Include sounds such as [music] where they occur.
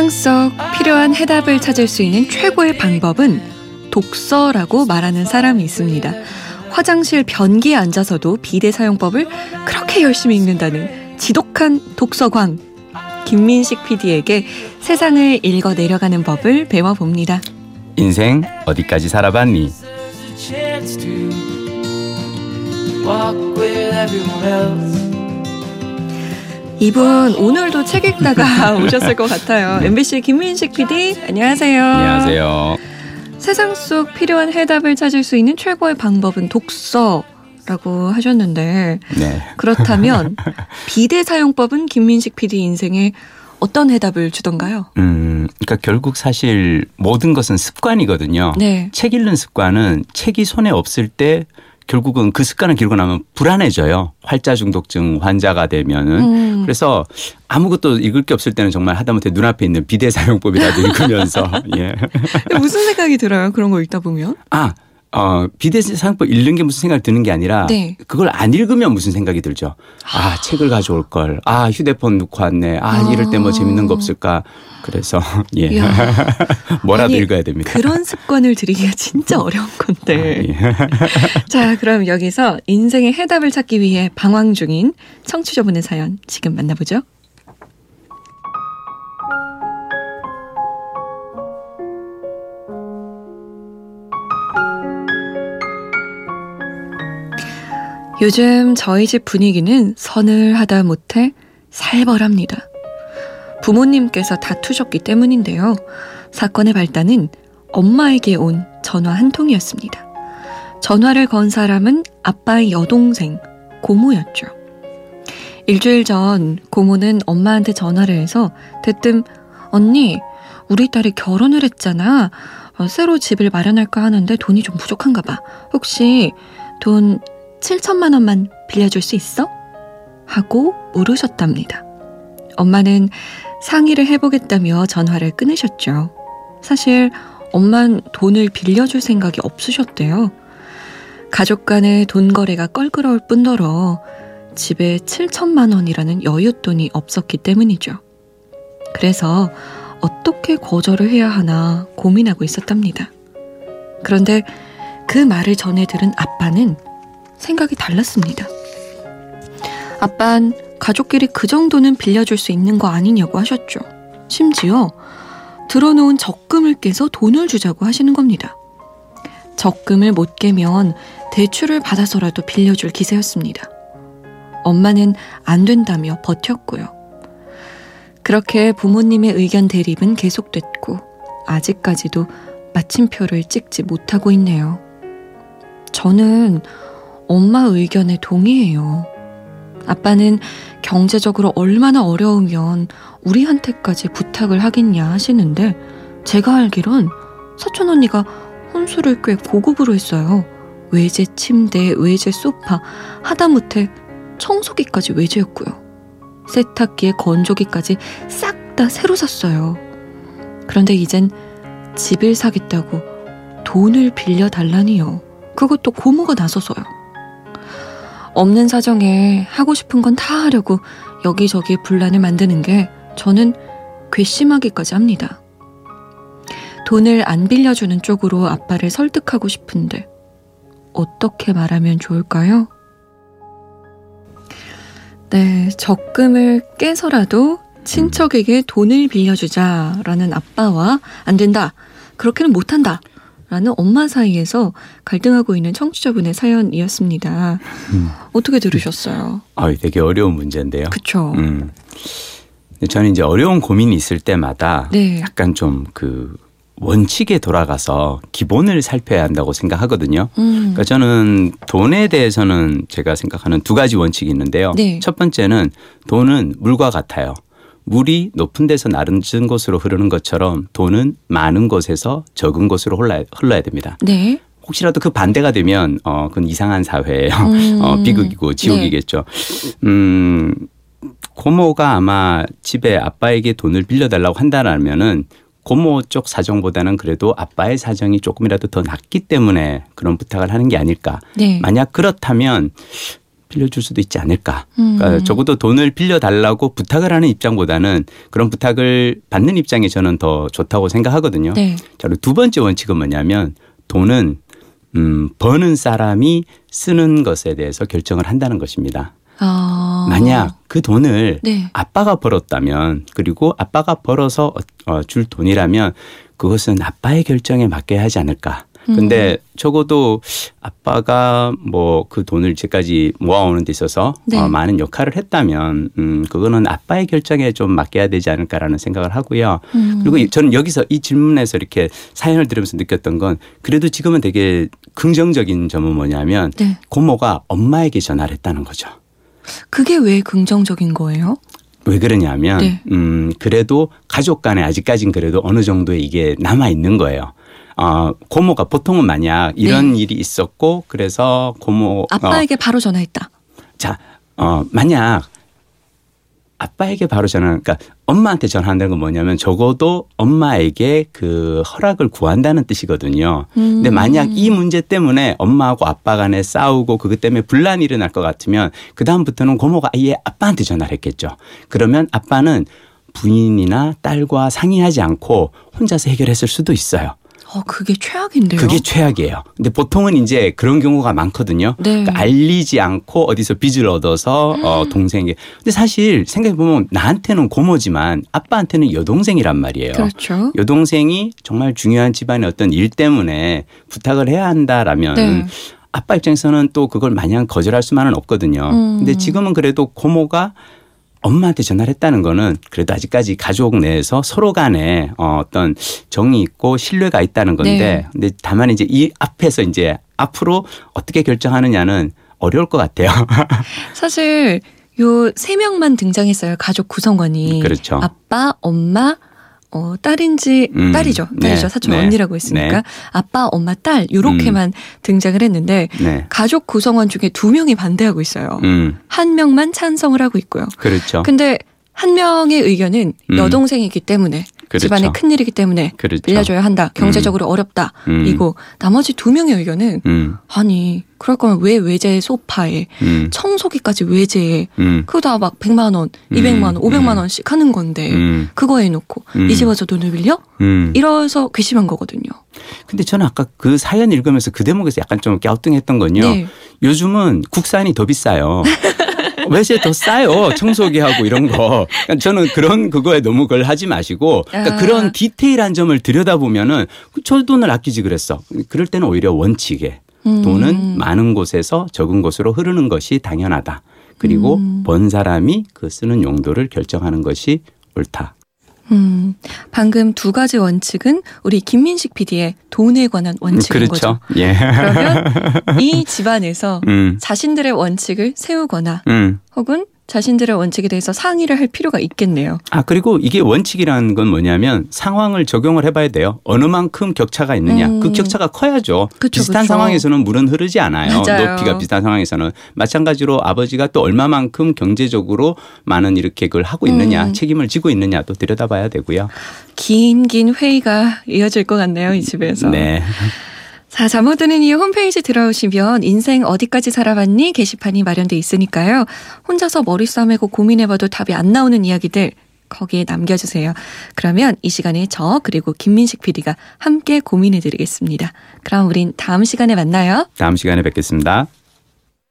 세상 속 필요한 해답을 찾을 수 있는 최고의 방법은 독서라고 말하는 사람이 있습니다. 화장실 변기에 앉아서도 비대 사용법을 그렇게 열심히 읽는다는 지독한 독서광. 김민식 PD에게 세상을 읽어 내려가는 법을 배워봅니다. 인생 어디까지 살아봤니? 이분 오늘도 책 읽다가 [laughs] 오셨을 것 같아요. MBC 김민식 PD 안녕하세요. 안녕하세요. 세상 속 필요한 해답을 찾을 수 있는 최고의 방법은 독서 라고 하셨는데 네. 그렇다면 [laughs] 비대 사용법은 김민식 PD 인생에 어떤 해답을 주던가요? 음, 그러니까 결국 사실 모든 것은 습관이거든요. 네. 책 읽는 습관은 책이 손에 없을 때 결국은 그 습관을 기르고 나면 불안해져요. 활자 중독증 환자가 되면은. 음. 그래서 아무것도 읽을 게 없을 때는 정말 하다못해 눈앞에 있는 비대 사용법이라도 [laughs] 읽으면서 예. 무슨 생각이 들어요? 그런 거 읽다 보면? 아, 어, 비대 사용법 읽는 게 무슨 생각이 드는 게 아니라 네. 그걸 안 읽으면 무슨 생각이 들죠. 아, 책을 가져올 걸. 아, 휴대폰 놓고 왔네. 아, 아. 이럴 때 뭐 재밌는 거 없을까. 그래서 [laughs] 예. [laughs] 뭐라도 아니, 읽어야 됩니다. 그런 [laughs] 습관을 들이기가 진짜 어려운 건데. 예. 자, 그럼 여기서 인생의 해답을 찾기 위해 방황 중인 청취자분의 사연 지금 만나보죠. 요즘 저희 집 분위기는 서늘하다 못해 살벌합니다. 부모님께서 다투셨기 때문인데요. 사건의 발단은 엄마에게 온 전화 한 통이었습니다. 전화를 건 사람은 아빠의 여동생, 고모였죠. 일주일 전 고모는 엄마한테 전화를 해서 대뜸 언니, 우리 딸이 결혼을 했잖아. 어, 새로 집을 마련할까 하는데 돈이 좀 부족한가 봐. 혹시 돈 7천만 원만 빌려줄 수 있어? 하고 물으셨답니다. 엄마는 상의를 해보겠다며 전화를 끊으셨죠. 사실 엄만 돈을 빌려줄 생각이 없으셨대요. 가족 간의 돈 거래가 껄끄러울 뿐더러 집에 7천만 원이라는 여윳돈이 없었기 때문이죠. 그래서 어떻게 거절을 해야 하나 고민하고 있었답니다. 그런데 그 말을 전해 들은 아빠는 생각이 달랐습니다. 아빤 가족끼리 그 정도는 빌려줄 수 있는 거 아니냐고 하셨죠. 심지어 들어놓은 적금을 깨서 돈을 주자고 하시는 겁니다. 적금을 못 깨면 대출을 받아서라도 빌려줄 기세였습니다. 엄마는 안 된다며 버텼고요. 그렇게 부모님의 의견 대립은 계속됐고 아직까지도 마침표를 찍지 못하고 있네요. 저는 엄마 의견에 동의해요. 아빠는 경제적으로 얼마나 어려우면 우리한테까지 부탁을 하겠냐 하시는데 제가 알기론 사촌 언니가 혼수를 꽤 고급으로 했어요. 외제 침대, 외제 소파, 하다못해 청소기까지 외제였고요. 세탁기에 건조기까지 싹 다 새로 샀어요. 그런데 이젠 집을 사겠다고 돈을 빌려달라니요. 그것도 고모가 나서서요. 없는 사정에 하고 싶은 건 다 하려고 여기저기 분란을 만드는 게 저는 괘씸하기까지 합니다. 돈을 안 빌려주는 쪽으로 아빠를 설득하고 싶은데 어떻게 말하면 좋을까요? 네, 적금을 깨서라도 친척에게 돈을 빌려주자라는 아빠와 안 된다. 그렇게는 못한다. 라는 엄마 사이에서 갈등하고 있는 청취자분의 사연이었습니다. 음. 어떻게 들으셨어요? 아, 되게 어려운 문제인데요. 그쵸. 음. 저는 이제 어려운 고민이 있을 때마다 네. 약간 좀 그 원칙에 돌아가서 기본을 살펴야 한다고 생각하거든요. 음. 그러니까 저는 돈에 대해서는 제가 생각하는 두 가지 원칙이 있는데요. 네. 첫 번째는 돈은 물과 같아요. 물이 높은 데서 낮은 곳으로 흐르는 것처럼 돈은 많은 곳에서 적은 곳으로 흘러야, 흘러야 됩니다. 네. 혹시라도 그 반대가 되면 어 그건 이상한 사회예요. 음. [laughs] 어 비극이고 지옥이겠죠. 음 고모가 아마 집에 아빠에게 돈을 빌려달라고 한다라면은 고모 쪽 사정보다는 그래도 아빠의 사정이 조금이라도 더 낫기 때문에 그런 부탁을 하는 게 아닐까. 네. 만약 그렇다면 빌려줄 수도 있지 않을까. 그러니까 음. 적어도 돈을 빌려달라고 부탁을 하는 입장보다는 그런 부탁을 받는 입장이 저는 더 좋다고 생각하거든요. 네. 자, 그리고 두 번째 원칙은 뭐냐면 돈은 음, 버는 사람이 쓰는 것에 대해서 결정을 한다는 것입니다. 아. 만약 그 돈을 네. 아빠가 벌었다면 그리고 아빠가 벌어서 어, 줄 돈이라면 그것은 아빠의 결정에 맡겨야 하지 않을까. 근데 음. 적어도 아빠가 뭐 그 돈을 이제까지 모아오는 데 있어서 네. 어, 많은 역할을 했다면 음 그거는 아빠의 결정에 좀 맡겨야 되지 않을까라는 생각을 하고요. 음. 그리고 저는 여기서 이 질문에서 이렇게 사연을 들으면서 느꼈던 건 그래도 지금은 되게 긍정적인 점은 뭐냐면 네. 고모가 엄마에게 전화를 했다는 거죠. 그게 왜 긍정적인 거예요? 왜 그러냐면 네. 음 그래도 가족 간에 아직까진 그래도 어느 정도의 이게 남아 있는 거예요. 어, 고모가 보통은 만약 이런 네. 일이 있었고 그래서 고모 아빠에게 어, 바로 전화했다. 자, 어, 만약 아빠에게 바로 전화, 그러니까 엄마한테 전화한다는 건 뭐냐면 적어도 엄마에게 그 허락을 구한다는 뜻이거든요. 음. 근데 만약 이 문제 때문에 엄마하고 아빠 간에 싸우고 그것 때문에 분란이 일어날 것 같으면 그다음부터는 고모가 아예 아빠한테 전화를 했겠죠. 그러면 아빠는 부인이나 딸과 상의하지 않고 혼자서 해결했을 수도 있어요. 어, 그게 최악인데요. 그게 최악이에요. 근데 보통은 이제 그런 경우가 많거든요. 네. 그러니까 알리지 않고 어디서 빚을 얻어서 어, 동생에게. 근데 사실 생각해 보면 나한테는 고모지만 아빠한테는 여동생이란 말이에요. 그렇죠. 여동생이 정말 중요한 집안의 어떤 일 때문에 부탁을 해야 한다라면 네. 아빠 입장에서는 또 그걸 마냥 거절할 수만은 없거든요. 음. 근데 지금은 그래도 고모가 엄마한테 전화를 했다는 거는 그래도 아직까지 가족 내에서 서로 간에 어, 어떤 정이 있고 신뢰가 있다는 건데 네. 근데 다만 이제 이 앞에서 이제 앞으로 어떻게 결정하느냐는 어려울 것 같아요. [laughs] 사실 요 세 명만 등장했어요. 가족 구성원이. 그렇죠. 아빠, 엄마, 어, 딸인지 음, 딸이죠. 딸이죠. 네, 사촌 네, 언니라고 했으니까 네. 아빠, 엄마, 딸 요렇게만 음. 등장을 했는데 네. 가족 구성원 중에 두 명이 반대하고 있어요. 음. 한 명만 찬성을 하고 있고요. 그렇죠. 근데 한 명의 의견은 음. 여동생이기 때문에 그렇죠. 집안의 큰 일이기 때문에 그렇죠. 빌려줘야 한다. 경제적으로 음. 어렵다. 음. 이고 나머지 두 명의 의견은 음. 아니 그럴 거면 왜 외제 소파에 음. 청소기까지 외제에 음. 그거 다 막 100만 원, 200만 원, 500만 원씩 하는 건데 그거 해놓고 이 집에서 돈을 빌려? 이래서 괘씸한 거거든요. 근데 저는 아까 그 사연 읽으면서 그 대목에서 약간 좀 갸우뚱했던 건요. 네. 요즘은 국산이 더 비싸요. [laughs] 외세 더 싸요. 청소기하고 이런 거. 그러니까 저는 그런 그거에 너무 그걸 하지 마시고 그러니까 아. 그런 디테일한 점을 들여다보면은 저 돈을 아끼지 그랬어. 그럴 때는 오히려 원칙에 음. 돈은 많은 곳에서 적은 곳으로 흐르는 것이 당연하다. 그리고 음. 번 사람이 그 쓰는 용도를 결정하는 것이 옳다. 음, 방금 두 가지 원칙은 우리 김민식 PD의 돈에 관한 원칙인 그렇죠. 거죠. 예. 그러면 [laughs] 이 집안에서 음. 자신들의 원칙을 세우거나 음. 혹은 자신들의 원칙에 대해서 상의를 할 필요가 있겠네요. 아 그리고 이게 원칙이라는 건 뭐냐면 상황을 적용을 해봐야 돼요. 어느 만큼 격차가 있느냐. 음. 그 격차가 커야죠. 그쵸, 비슷한 그쵸. 상황에서는 물은 흐르지 않아요. 맞아요. 높이가 비슷한 상황에서는 마찬가지로 아버지가 또 얼마만큼 경제적으로 많은 이렇게 그걸 하고 있느냐, 음. 책임을 지고 있느냐도 들여다봐야 되고요. 긴 긴 회의가 이어질 것 같네요 이 집에서. 네. [laughs] 자, 잠 못 드는 이유 홈페이지 들어오시면 인생 어디까지 살아봤니 게시판이 마련돼 있으니까요. 혼자서 머리 싸매고 고민해봐도 답이 안 나오는 이야기들 거기에 남겨주세요. 그러면 이 시간에 저 그리고 김민식 PD가 함께 고민해드리겠습니다. 그럼 우린 다음 시간에 만나요. 다음 시간에 뵙겠습니다.